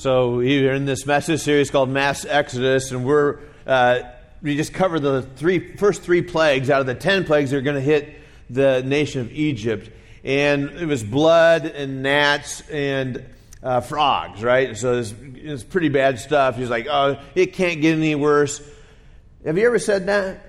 So we're in this message series called Mass Exodus, and we're uh, we just covered the three first three plagues out of the ten plagues that are going to hit the nation of Egypt, and it was blood and gnats and uh, frogs, right? So it's, pretty bad stuff. He's like, oh, it can't get any worse. Have you ever said that?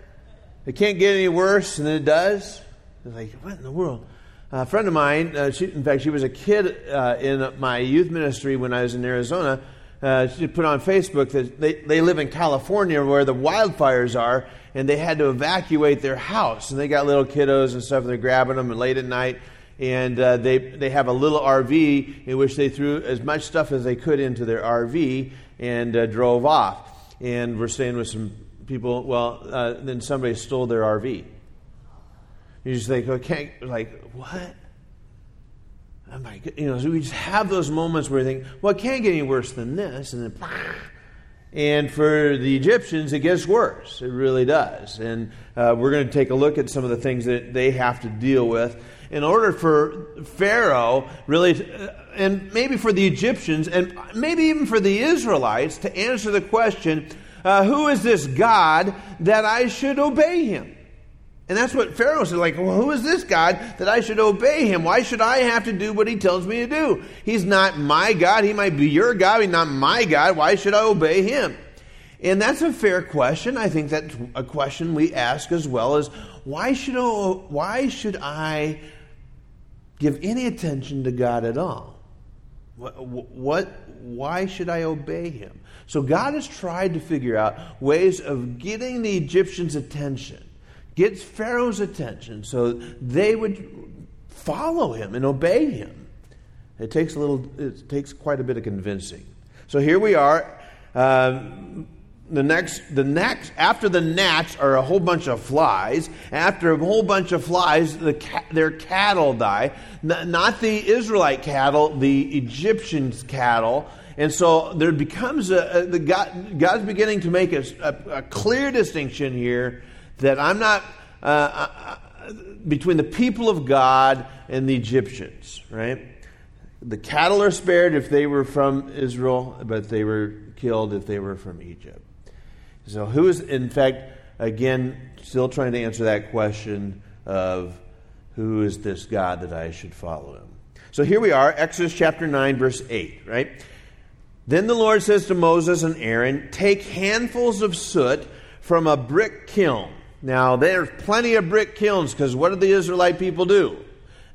It can't get any worse, and then it does. It's like, what in the world? A friend of mine, uh, she, in fact, she was a kid uh, in my youth ministry when I was in Arizona. Uh, she put on Facebook that they, they live in California where the wildfires are, and they had to evacuate their house. And they got little kiddos and stuff, and they're grabbing them late at night. And uh, they, they have a little RV in which they threw as much stuff as they could into their RV and uh, drove off. And we're staying with some people. Well, uh, then somebody stole their RV. You just think, okay, like, what? Oh my God. You know, so we just have those moments where we think, well, it can't get any worse than this. And then, and for the Egyptians, it gets worse. It really does. And uh, we're going to take a look at some of the things that they have to deal with in order for Pharaoh, really, uh, and maybe for the Egyptians, and maybe even for the Israelites, to answer the question, uh, who is this God that I should obey him? And that's what Pharaoh said, like, well, who is this God that I should obey him? Why should I have to do what he tells me to do? He's not my God. He might be your God. He's not my God. Why should I obey him? And that's a fair question. I think that's a question we ask as well as why should I, why should I give any attention to God at all? What, what why should I obey him? So God has tried to figure out ways of getting the Egyptians' attention gets Pharaoh's attention so they would follow him and obey him. It takes a little, it takes quite a bit of convincing. So here we are. Uh, the next, the next, after the gnats are a whole bunch of flies. After a whole bunch of flies, the their cattle die. N- not the Israelite cattle, the Egyptians' cattle. And so there becomes a, a the God, God's beginning to make a, a, a clear distinction here that I'm not uh, uh, uh, between the people of God and the Egyptians, right? The cattle are spared if they were from Israel, but they were killed if they were from Egypt. So, who is, in fact, again, still trying to answer that question of who is this God that I should follow him? So, here we are, Exodus chapter 9, verse 8, right? Then the Lord says to Moses and Aaron, Take handfuls of soot from a brick kiln now, there's plenty of brick kilns because what did the Israelite people do?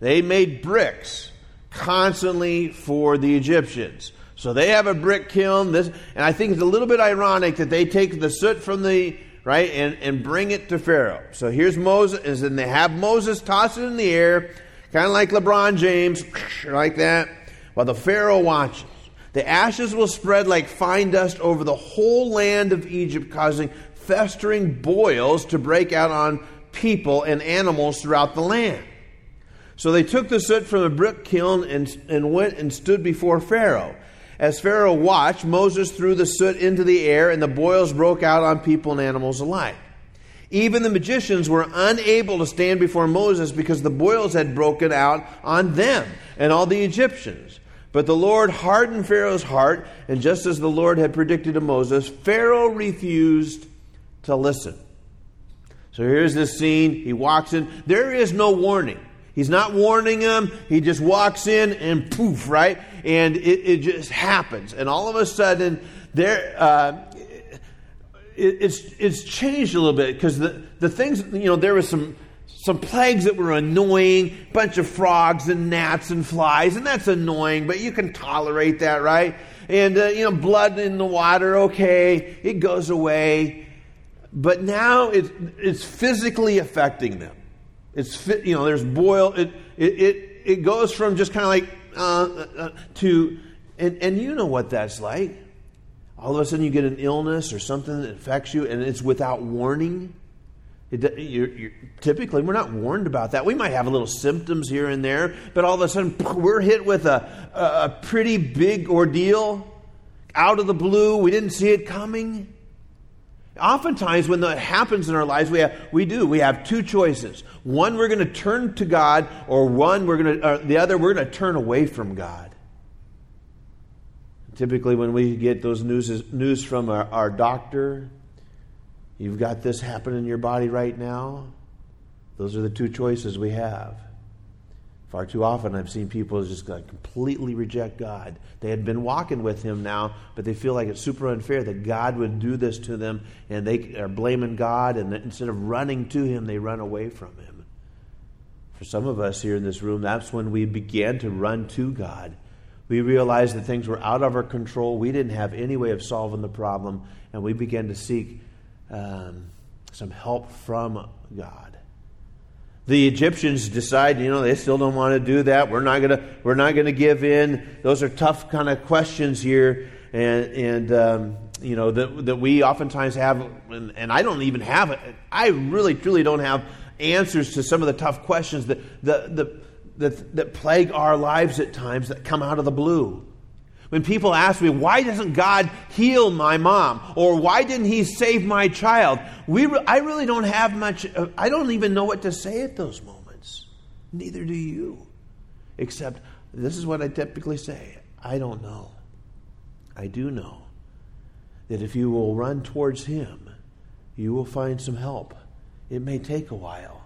They made bricks constantly for the Egyptians. So they have a brick kiln. This, and I think it's a little bit ironic that they take the soot from the right and, and bring it to Pharaoh. So here's Moses, and they have Moses toss it in the air, kind of like LeBron James, like that, while the Pharaoh watches. The ashes will spread like fine dust over the whole land of Egypt, causing festering boils to break out on people and animals throughout the land. So they took the soot from the brick kiln and, and went and stood before Pharaoh. As Pharaoh watched, Moses threw the soot into the air, and the boils broke out on people and animals alike. Even the magicians were unable to stand before Moses because the boils had broken out on them and all the Egyptians. But the Lord hardened Pharaoh's heart, and just as the Lord had predicted to Moses, Pharaoh refused to listen. So here's this scene. He walks in. There is no warning. He's not warning them. He just walks in and poof, right? And it, it just happens. And all of a sudden, there, uh, it, it's, it's changed a little bit because the, the things, you know, there was some, some plagues that were annoying, bunch of frogs and gnats and flies, and that's annoying, but you can tolerate that, right? And, uh, you know, blood in the water, okay, it goes away but now it, it's physically affecting them. It's you know there's boil. It it it, it goes from just kind of like uh, uh, to and and you know what that's like. All of a sudden you get an illness or something that affects you, and it's without warning. It, you're, you're, typically, we're not warned about that. We might have a little symptoms here and there, but all of a sudden, we're hit with a, a pretty big ordeal out of the blue. We didn't see it coming. Oftentimes, when that happens in our lives, we, have, we do. We have two choices. One, we're going to turn to God, or one, we're going to, the other, we're going to turn away from God. typically, when we get those news, news from our, our doctor, you've got this happening in your body right now. Those are the two choices we have. Far too often, I've seen people just like completely reject God. They had been walking with Him now, but they feel like it's super unfair that God would do this to them, and they are blaming God, and instead of running to Him, they run away from Him. For some of us here in this room, that's when we began to run to God. We realized that things were out of our control. We didn't have any way of solving the problem, and we began to seek um, some help from God the Egyptians decide, you know, they still don't want to do that. We're not gonna, we're not gonna give in. Those are tough kind of questions here, and and um, you know that that we oftentimes have, and, and I don't even have it. I really truly don't have answers to some of the tough questions that the, the, that that plague our lives at times that come out of the blue. When people ask me, why doesn't God heal my mom? Or why didn't He save my child? We re- I really don't have much, uh, I don't even know what to say at those moments. Neither do you. Except, this is what I typically say I don't know. I do know that if you will run towards Him, you will find some help. It may take a while,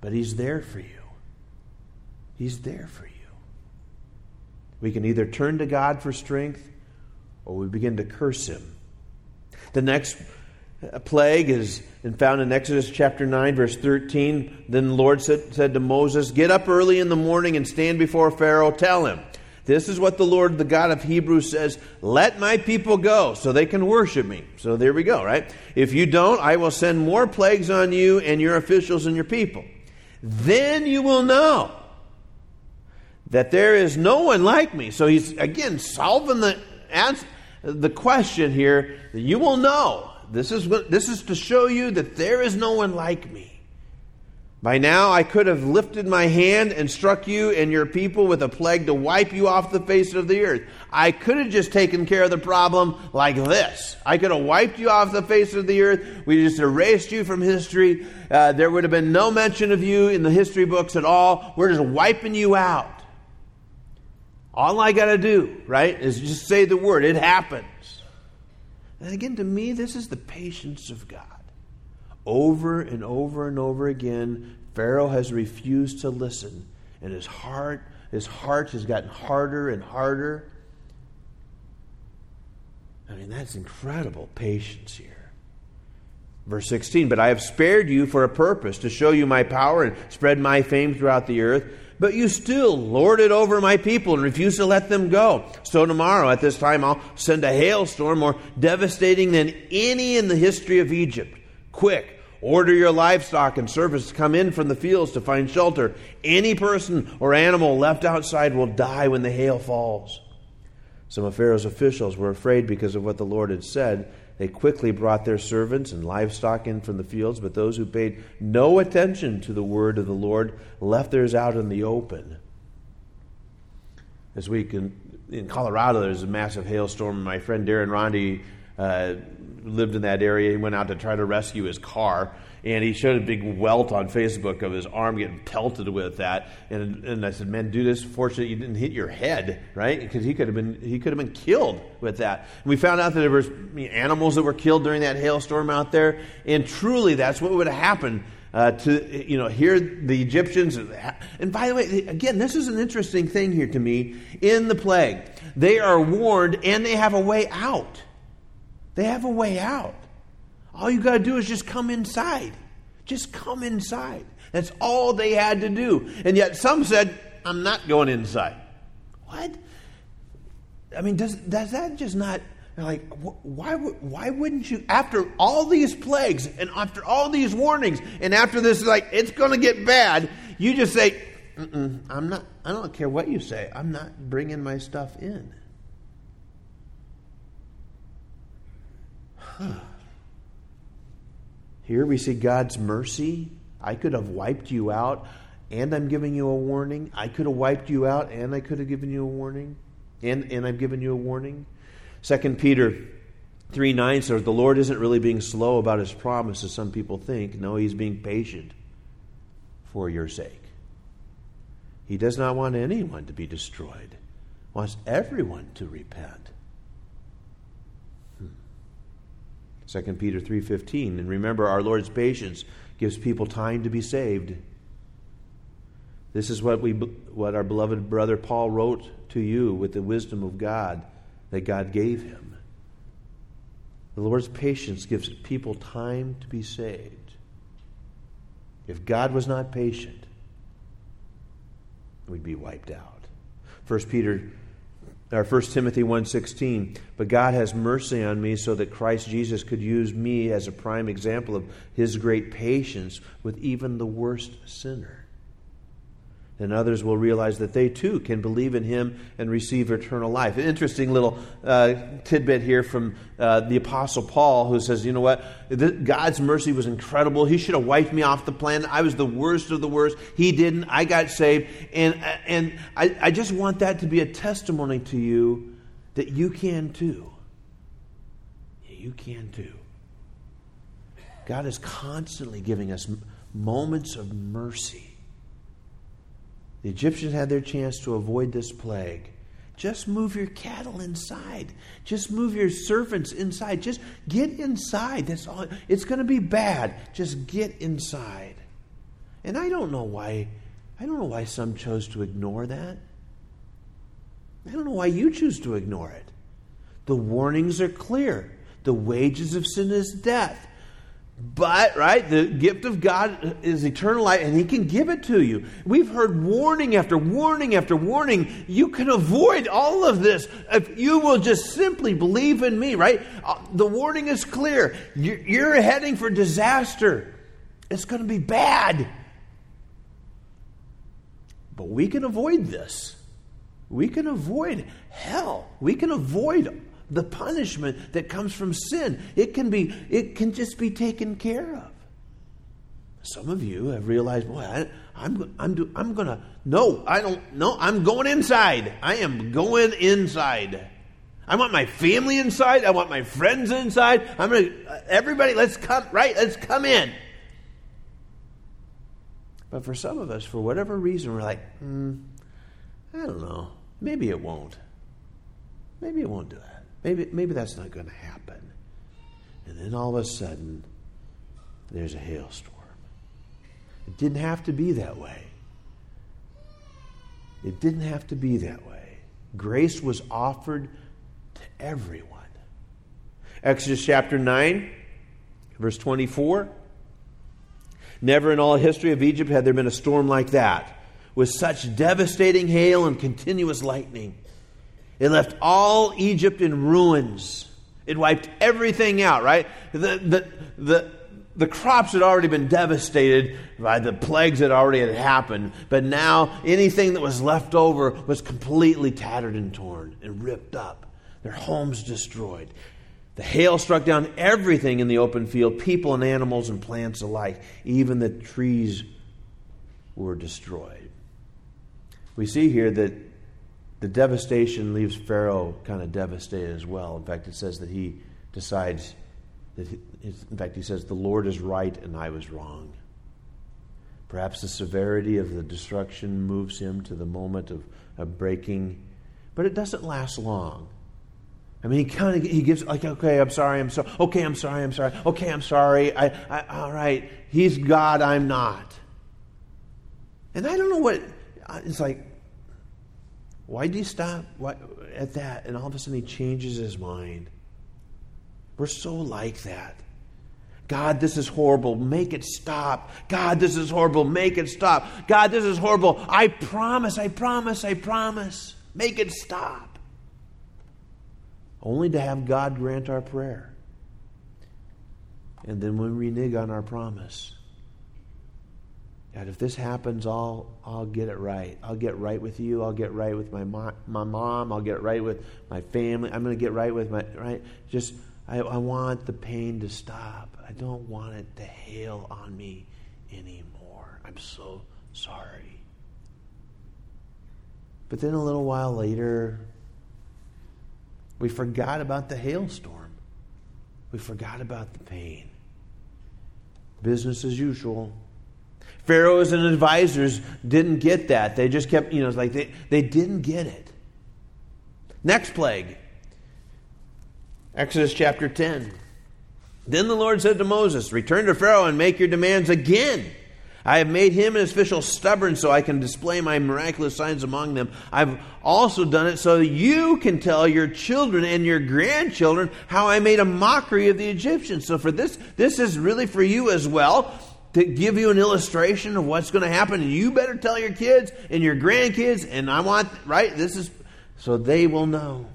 but He's there for you. He's there for you. We can either turn to God for strength or we begin to curse Him. The next plague is found in Exodus chapter 9, verse 13. Then the Lord said to Moses, Get up early in the morning and stand before Pharaoh. Tell him, This is what the Lord, the God of Hebrews, says Let my people go so they can worship me. So there we go, right? If you don't, I will send more plagues on you and your officials and your people. Then you will know that there is no one like me. So he's again solving the answer, the question here. You will know. This is what, this is to show you that there is no one like me. By now I could have lifted my hand and struck you and your people with a plague to wipe you off the face of the earth. I could have just taken care of the problem like this. I could have wiped you off the face of the earth. We just erased you from history. Uh, there would have been no mention of you in the history books at all. We're just wiping you out. All I got to do, right, is just say the word. It happens. And again, to me, this is the patience of God. Over and over and over again, Pharaoh has refused to listen, and his heart, his heart has gotten harder and harder. I mean, that's incredible patience here. Verse 16, but I have spared you for a purpose, to show you my power and spread my fame throughout the earth. But you still lord it over my people and refuse to let them go. So tomorrow at this time I'll send a hailstorm more devastating than any in the history of Egypt. Quick, order your livestock and servants to come in from the fields to find shelter. Any person or animal left outside will die when the hail falls. Some of Pharaoh's officials were afraid because of what the Lord had said they quickly brought their servants and livestock in from the fields, but those who paid no attention to the word of the Lord left theirs out in the open. This week in, in Colorado, there's a massive hailstorm. My friend Darren Rondi uh, lived in that area. He went out to try to rescue his car and he showed a big welt on Facebook of his arm getting pelted with that. And, and I said, "Man, dude, this fortunate you didn't hit your head, right? Because he could have been he could have been killed with that." And we found out that there was animals that were killed during that hailstorm out there, and truly, that's what would have happened. Uh, to you know, here the Egyptians, and by the way, again, this is an interesting thing here to me. In the plague, they are warned and they have a way out. They have a way out. All you got to do is just come inside. Just come inside. That's all they had to do. And yet some said, I'm not going inside. What? I mean, does, does that just not, like, why, why wouldn't you, after all these plagues and after all these warnings and after this, like, it's going to get bad, you just say, I'm not, I don't care what you say, I'm not bringing my stuff in. Huh. Here we see God's mercy. I could have wiped you out, and I'm giving you a warning. I could have wiped you out, and I could have given you a warning. And, and I've given you a warning. 2 Peter 3 9 says, The Lord isn't really being slow about his promise, as some people think. No, he's being patient for your sake. He does not want anyone to be destroyed, wants everyone to repent. 2 Peter 3:15. And remember our Lord's patience gives people time to be saved. This is what we what our beloved brother Paul wrote to you with the wisdom of God that God gave him. The Lord's patience gives people time to be saved. If God was not patient, we'd be wiped out. 1 Peter or 1 Timothy 1:16, but God has mercy on me so that Christ Jesus could use me as a prime example of his great patience with even the worst sinner and others will realize that they too can believe in him and receive eternal life. An interesting little uh, tidbit here from uh, the Apostle Paul, who says, You know what? God's mercy was incredible. He should have wiped me off the planet. I was the worst of the worst. He didn't. I got saved. And, and I, I just want that to be a testimony to you that you can too. You can too. God is constantly giving us moments of mercy the Egyptians had their chance to avoid this plague. Just move your cattle inside. Just move your servants inside. Just get inside. That's all. It's going to be bad. Just get inside. And I don't know why. I don't know why some chose to ignore that. I don't know why you choose to ignore it. The warnings are clear. The wages of sin is death. But, right, the gift of God is eternal life, and He can give it to you. We've heard warning after warning after warning. You can avoid all of this if you will just simply believe in me, right? Uh, the warning is clear. You're heading for disaster, it's going to be bad. But we can avoid this. We can avoid hell. We can avoid the punishment that comes from sin. It can be, it can just be taken care of. Some of you have realized, boy, I, I'm, I'm, I'm going to, no, I don't, no, I'm going inside. I am going inside. I want my family inside. I want my friends inside. I'm going to, everybody, let's come, right? Let's come in. But for some of us, for whatever reason, we're like, hmm, I don't know. Maybe it won't. Maybe it won't do that. Maybe, maybe that's not going to happen. And then all of a sudden, there's a hailstorm. It didn't have to be that way. It didn't have to be that way. Grace was offered to everyone. Exodus chapter 9, verse 24. Never in all history of Egypt had there been a storm like that, with such devastating hail and continuous lightning. It left all Egypt in ruins. It wiped everything out, right? The, the, the, the crops had already been devastated by the plagues that already had happened, but now anything that was left over was completely tattered and torn and ripped up. Their homes destroyed. The hail struck down everything in the open field, people and animals and plants alike. Even the trees were destroyed. We see here that the devastation leaves Pharaoh kind of devastated as well. In fact, it says that he decides that, he, in fact, he says, The Lord is right and I was wrong. Perhaps the severity of the destruction moves him to the moment of, of breaking, but it doesn't last long. I mean, he kind of he gives like, okay, I'm sorry, I'm sorry. Okay, I'm sorry, I'm sorry. Okay, I'm sorry. I, I, all right, he's God, I'm not. And I don't know what it's like. Why did he stop at that? And all of a sudden he changes his mind. We're so like that. God, this is horrible. Make it stop. God, this is horrible. Make it stop. God, this is horrible. I promise, I promise, I promise. Make it stop. Only to have God grant our prayer. And then we renege on our promise, God, if this happens, I'll, I'll get it right. I'll get right with you. I'll get right with my, mom, my mom. I'll get right with my family. I'm going to get right with my, right? Just, I, I want the pain to stop. I don't want it to hail on me anymore. I'm so sorry. But then a little while later, we forgot about the hailstorm. We forgot about the pain. Business as usual. Pharaohs and advisors didn't get that. They just kept, you know, it's like they, they didn't get it. Next plague Exodus chapter 10. Then the Lord said to Moses, Return to Pharaoh and make your demands again. I have made him and his officials stubborn so I can display my miraculous signs among them. I've also done it so you can tell your children and your grandchildren how I made a mockery of the Egyptians. So for this, this is really for you as well to give you an illustration of what's going to happen. And you better tell your kids and your grandkids. And I want, right? This is so they will know.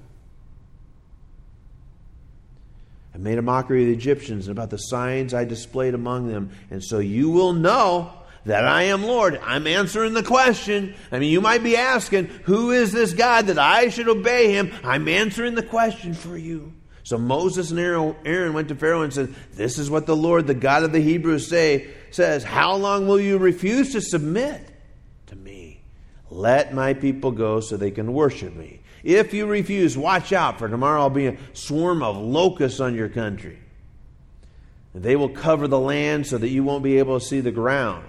I made a mockery of the Egyptians and about the signs I displayed among them. And so you will know that I am Lord. I'm answering the question. I mean, you might be asking, who is this God that I should obey him? I'm answering the question for you. So Moses and Aaron went to Pharaoh and said, This is what the Lord, the God of the Hebrews, say, says, How long will you refuse to submit to me? Let my people go so they can worship me. If you refuse, watch out, for tomorrow I'll be a swarm of locusts on your country. They will cover the land so that you won't be able to see the ground.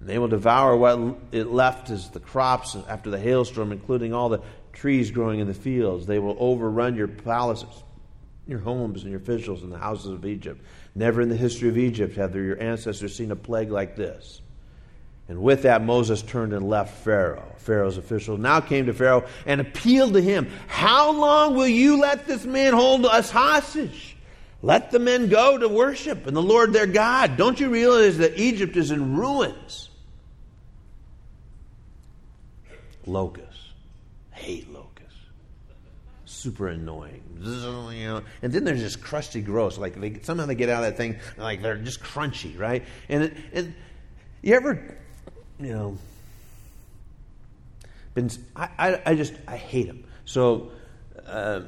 And they will devour what it left as the crops after the hailstorm, including all the trees growing in the fields. They will overrun your palaces, your homes, and your officials in the houses of Egypt. Never in the history of Egypt have your ancestors seen a plague like this. And with that, Moses turned and left Pharaoh. Pharaoh's officials now came to Pharaoh and appealed to him How long will you let this man hold us hostage? Let the men go to worship and the Lord their God. Don't you realize that Egypt is in ruins? Locusts. Super annoying. And then they're just crusty gross. Like they, somehow they get out of that thing, like they're just crunchy, right? And, and you ever you know, been, I, I, I just, I hate them. So uh,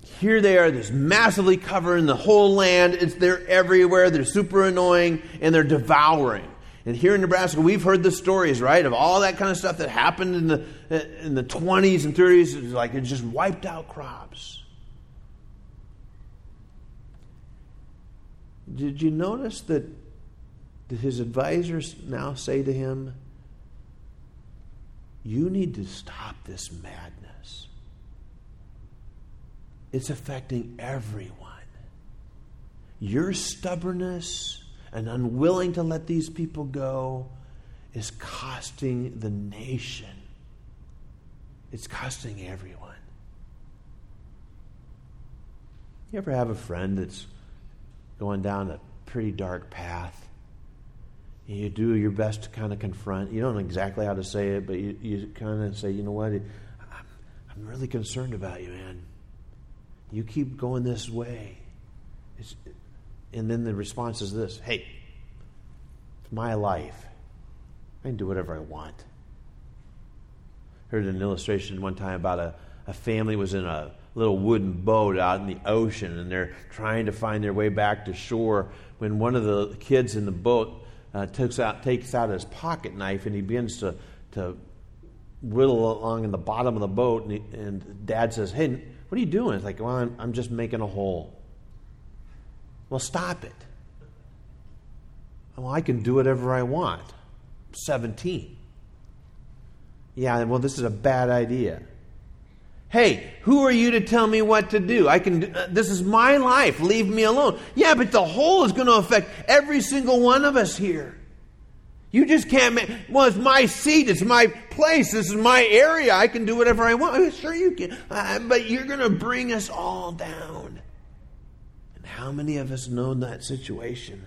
here they are, this massively covering the whole land. It's, they're everywhere. They're super annoying and they're devouring. And here in Nebraska, we've heard the stories, right, of all that kind of stuff that happened in the, in the 20s and 30s. It like it just wiped out crops. Did you notice that his advisors now say to him, you need to stop this madness. It's affecting everyone. Your stubbornness and unwilling to let these people go is costing the nation. It's costing everyone. You ever have a friend that's going down a pretty dark path? you do your best to kind of confront. You don't know exactly how to say it, but you, you kind of say, you know what? I'm, I'm really concerned about you, man. You keep going this way. It's, and then the response is this hey, it's my life. I can do whatever I want. Heard an illustration one time about a, a family was in a little wooden boat out in the ocean and they're trying to find their way back to shore when one of the kids in the boat uh, takes, out, takes out his pocket knife and he begins to, to whittle along in the bottom of the boat. And, he, and dad says, Hey, what are you doing? It's like, Well, I'm, I'm just making a hole. Well, stop it. Well, I can do whatever I want. 17. Yeah, well, this is a bad idea. Hey, who are you to tell me what to do? I can. Uh, this is my life. Leave me alone. Yeah, but the whole is going to affect every single one of us here. You just can't make. Well, it's my seat. It's my place. This is my area. I can do whatever I want. Sure, you can. Uh, but you're going to bring us all down. How many of us know that situation?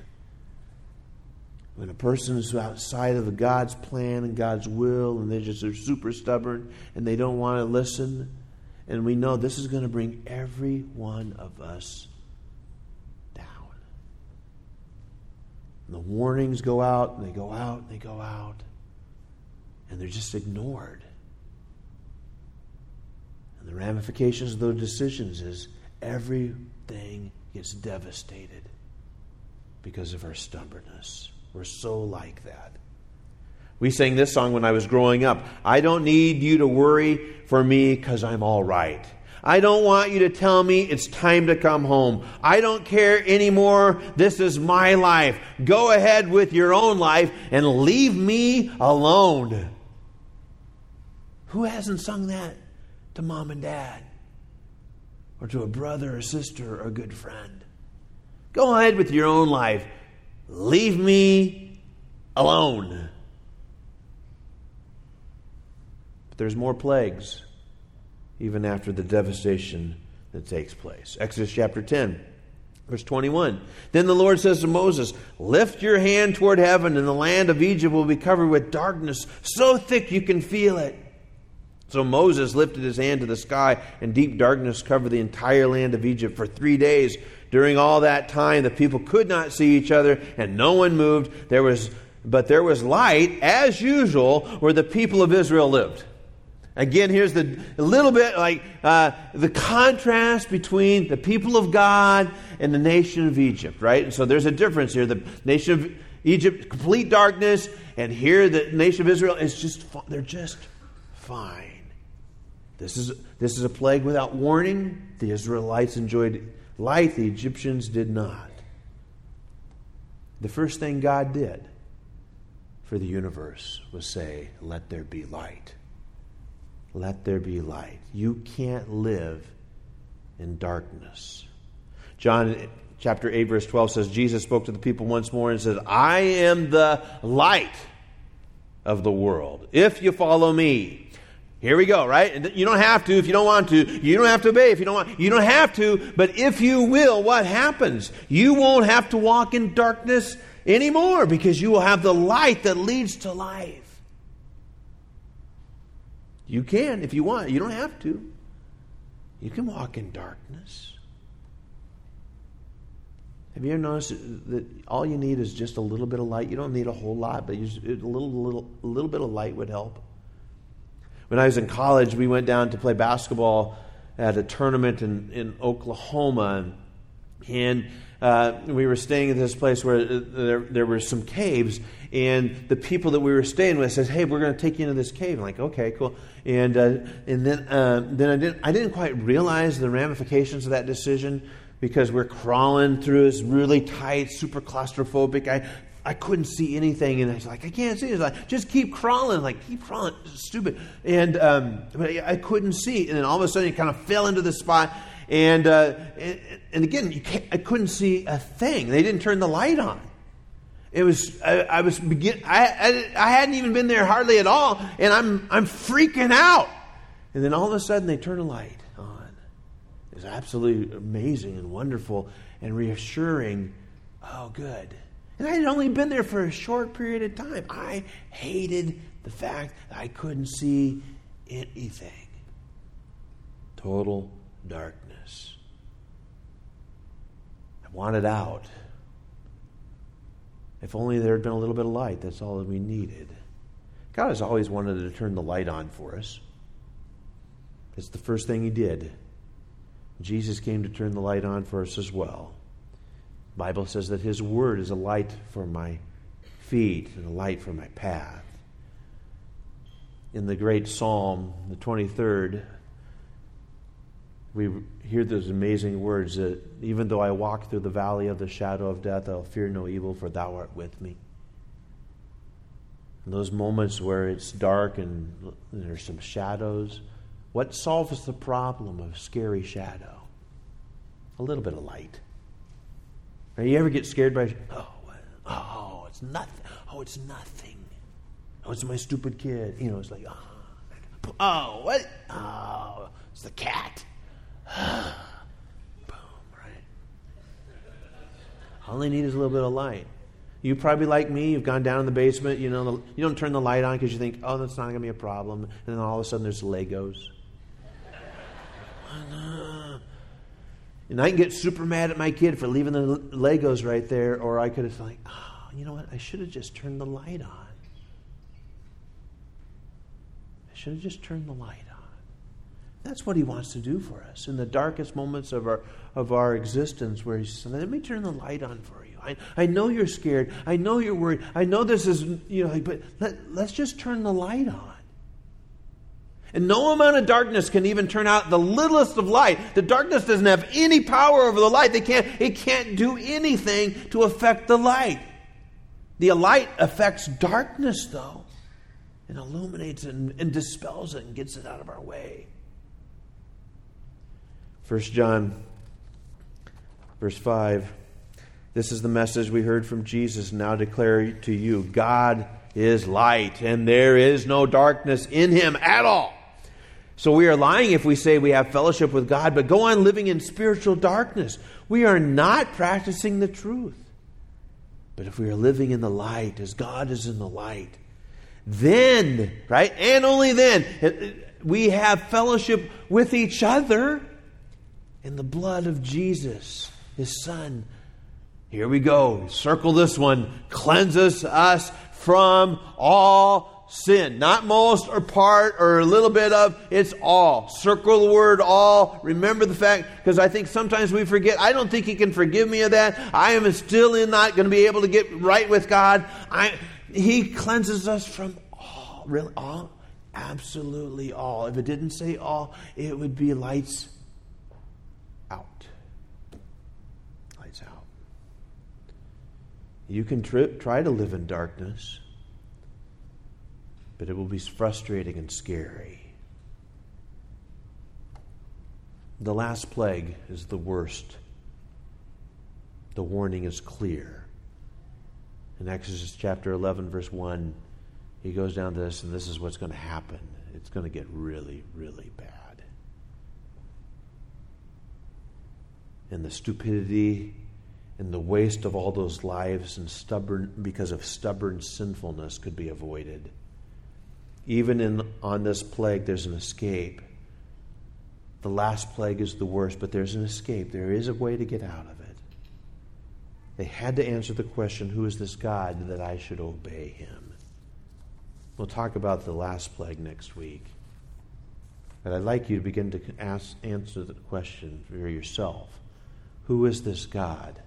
When a person is outside of God's plan and God's will, and they just are super stubborn and they don't want to listen and we know this is going to bring every one of us down. And the warnings go out, and they go out, and they go out, and they're just ignored. And the ramifications of those decisions is everything gets devastated because of our stubbornness. We're so like that. We sang this song when I was growing up. I don't need you to worry for me because I'm all right. I don't want you to tell me it's time to come home. I don't care anymore. This is my life. Go ahead with your own life and leave me alone. Who hasn't sung that to mom and dad? Or to a brother or sister or a good friend? Go ahead with your own life. Leave me alone. But there's more plagues, even after the devastation that takes place. Exodus chapter 10. Verse 21. Then the Lord says to Moses, Lift your hand toward heaven, and the land of Egypt will be covered with darkness, so thick you can feel it. So Moses lifted his hand to the sky, and deep darkness covered the entire land of Egypt for three days. During all that time, the people could not see each other, and no one moved. There was, but there was light, as usual, where the people of Israel lived. Again, here's the a little bit like uh, the contrast between the people of God and the nation of Egypt, right? And so there's a difference here. The nation of Egypt, complete darkness, and here the nation of Israel is just they're just fine. This is this is a plague without warning. The Israelites enjoyed light; the Egyptians did not. The first thing God did for the universe was say, "Let there be light." let there be light. You can't live in darkness. John chapter 8, verse 12 says, Jesus spoke to the people once more and said, I am the light of the world. If you follow me, here we go, right? You don't have to if you don't want to. You don't have to obey if you don't want. You don't have to, but if you will, what happens? You won't have to walk in darkness anymore because you will have the light that leads to life. You can if you want. You don't have to. You can walk in darkness. Have you ever noticed that all you need is just a little bit of light? You don't need a whole lot, but a little, little, a little bit of light would help. When I was in college, we went down to play basketball at a tournament in, in Oklahoma, and uh, we were staying at this place where uh, there, there were some caves, and the people that we were staying with says, "Hey, we're going to take you into this cave." I'm like, "Okay, cool." And uh, and then uh, then I didn't I didn't quite realize the ramifications of that decision because we're crawling through this really tight, super claustrophobic. I I couldn't see anything, and I was like, I can't see. It's like, just keep crawling, like keep crawling, stupid. And um, I couldn't see, and then all of a sudden, it kind of fell into the spot, and, uh, and, again, I couldn't see a thing. They didn't turn the light on. It was I, I was begin I, I, I hadn't even been there hardly at all, and I'm I'm freaking out. And then all of a sudden they turn a light on. It's absolutely amazing and wonderful and reassuring. Oh, good. And I had only been there for a short period of time. I hated the fact that I couldn't see anything. Total darkness. I wanted out. If only there had been a little bit of light, that's all that we needed. God has always wanted to turn the light on for us. It's the first thing He did. Jesus came to turn the light on for us as well. Bible says that His Word is a light for my feet and a light for my path. In the great Psalm, the 23rd, we hear those amazing words that even though I walk through the valley of the shadow of death, I'll fear no evil, for thou art with me. In those moments where it's dark and there's some shadows, what solves the problem of scary shadow? A little bit of light. Now, you ever get scared by, oh, oh, it's nothing. Oh, it's nothing. Oh, it's my stupid kid. You know, it's like, oh, oh what? Oh, it's the cat. Boom, right? All they need is a little bit of light. You probably like me, you've gone down in the basement, you know, you don't turn the light on because you think, oh, that's not going to be a problem. And then all of a sudden there's Legos. and I can get super mad at my kid for leaving the Legos right there, or I could have like, oh, you know what? I should have just turned the light on. I should have just turned the light on. That's what he wants to do for us in the darkest moments of our, of our existence, where he says, Let me turn the light on for you. I, I know you're scared. I know you're worried. I know this is, you know, but let, let's just turn the light on. And no amount of darkness can even turn out the littlest of light. The darkness doesn't have any power over the light. They can't, it can't do anything to affect the light. The light affects darkness, though, and illuminates and, and dispels it and gets it out of our way. 1 John, verse 5 This is the message we heard from Jesus. Now declare to you God is light, and there is no darkness in him at all. So we are lying if we say we have fellowship with God, but go on living in spiritual darkness. We are not practicing the truth. But if we are living in the light, as God is in the light, then, right, and only then, eh, eh, we have fellowship with each other in the blood of Jesus, his Son. Here we go. Circle this one. Cleanses us from all sin. Not most or part or a little bit of, it's all. Circle the word all. Remember the fact, because I think sometimes we forget. I don't think He can forgive me of that. I am still in not going to be able to get right with God. I, he cleanses us from all. Really? All? Absolutely all. If it didn't say all, it would be lights out. Lights out. You can try to live in darkness, but it will be frustrating and scary. The last plague is the worst. The warning is clear. In Exodus chapter 11, verse 1, he goes down to this, and this is what's going to happen. It's going to get really, really bad. And the stupidity and the waste of all those lives and stubborn because of stubborn sinfulness could be avoided. Even in on this plague, there's an escape. The last plague is the worst, but there's an escape. There is a way to get out of it. They had to answer the question, Who is this God that I should obey him? We'll talk about the last plague next week. But I'd like you to begin to ask, answer the question for yourself Who is this God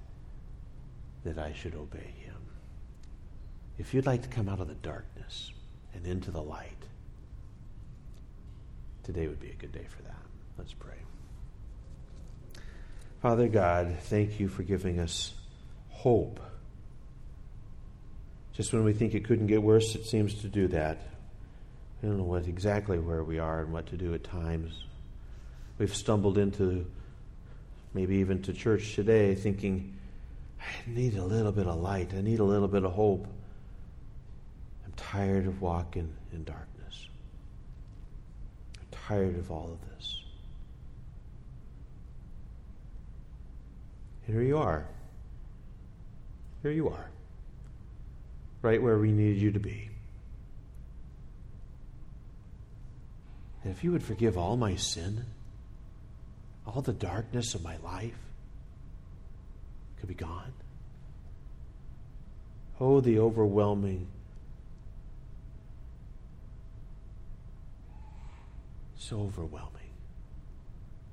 that I should obey him? If you'd like to come out of the darkness and into the light, today would be a good day for that. Let's pray. Father God, thank you for giving us hope just when we think it couldn't get worse, it seems to do that. I don't know what exactly where we are and what to do at times. We've stumbled into maybe even to church today thinking, I need a little bit of light. I need a little bit of hope. Tired of walking in darkness. I'm tired of all of this. And here you are. Here you are right where we needed you to be. And if you would forgive all my sin, all the darkness of my life could be gone. Oh, the overwhelming, overwhelming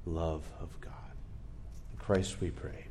love of God. In Christ we pray.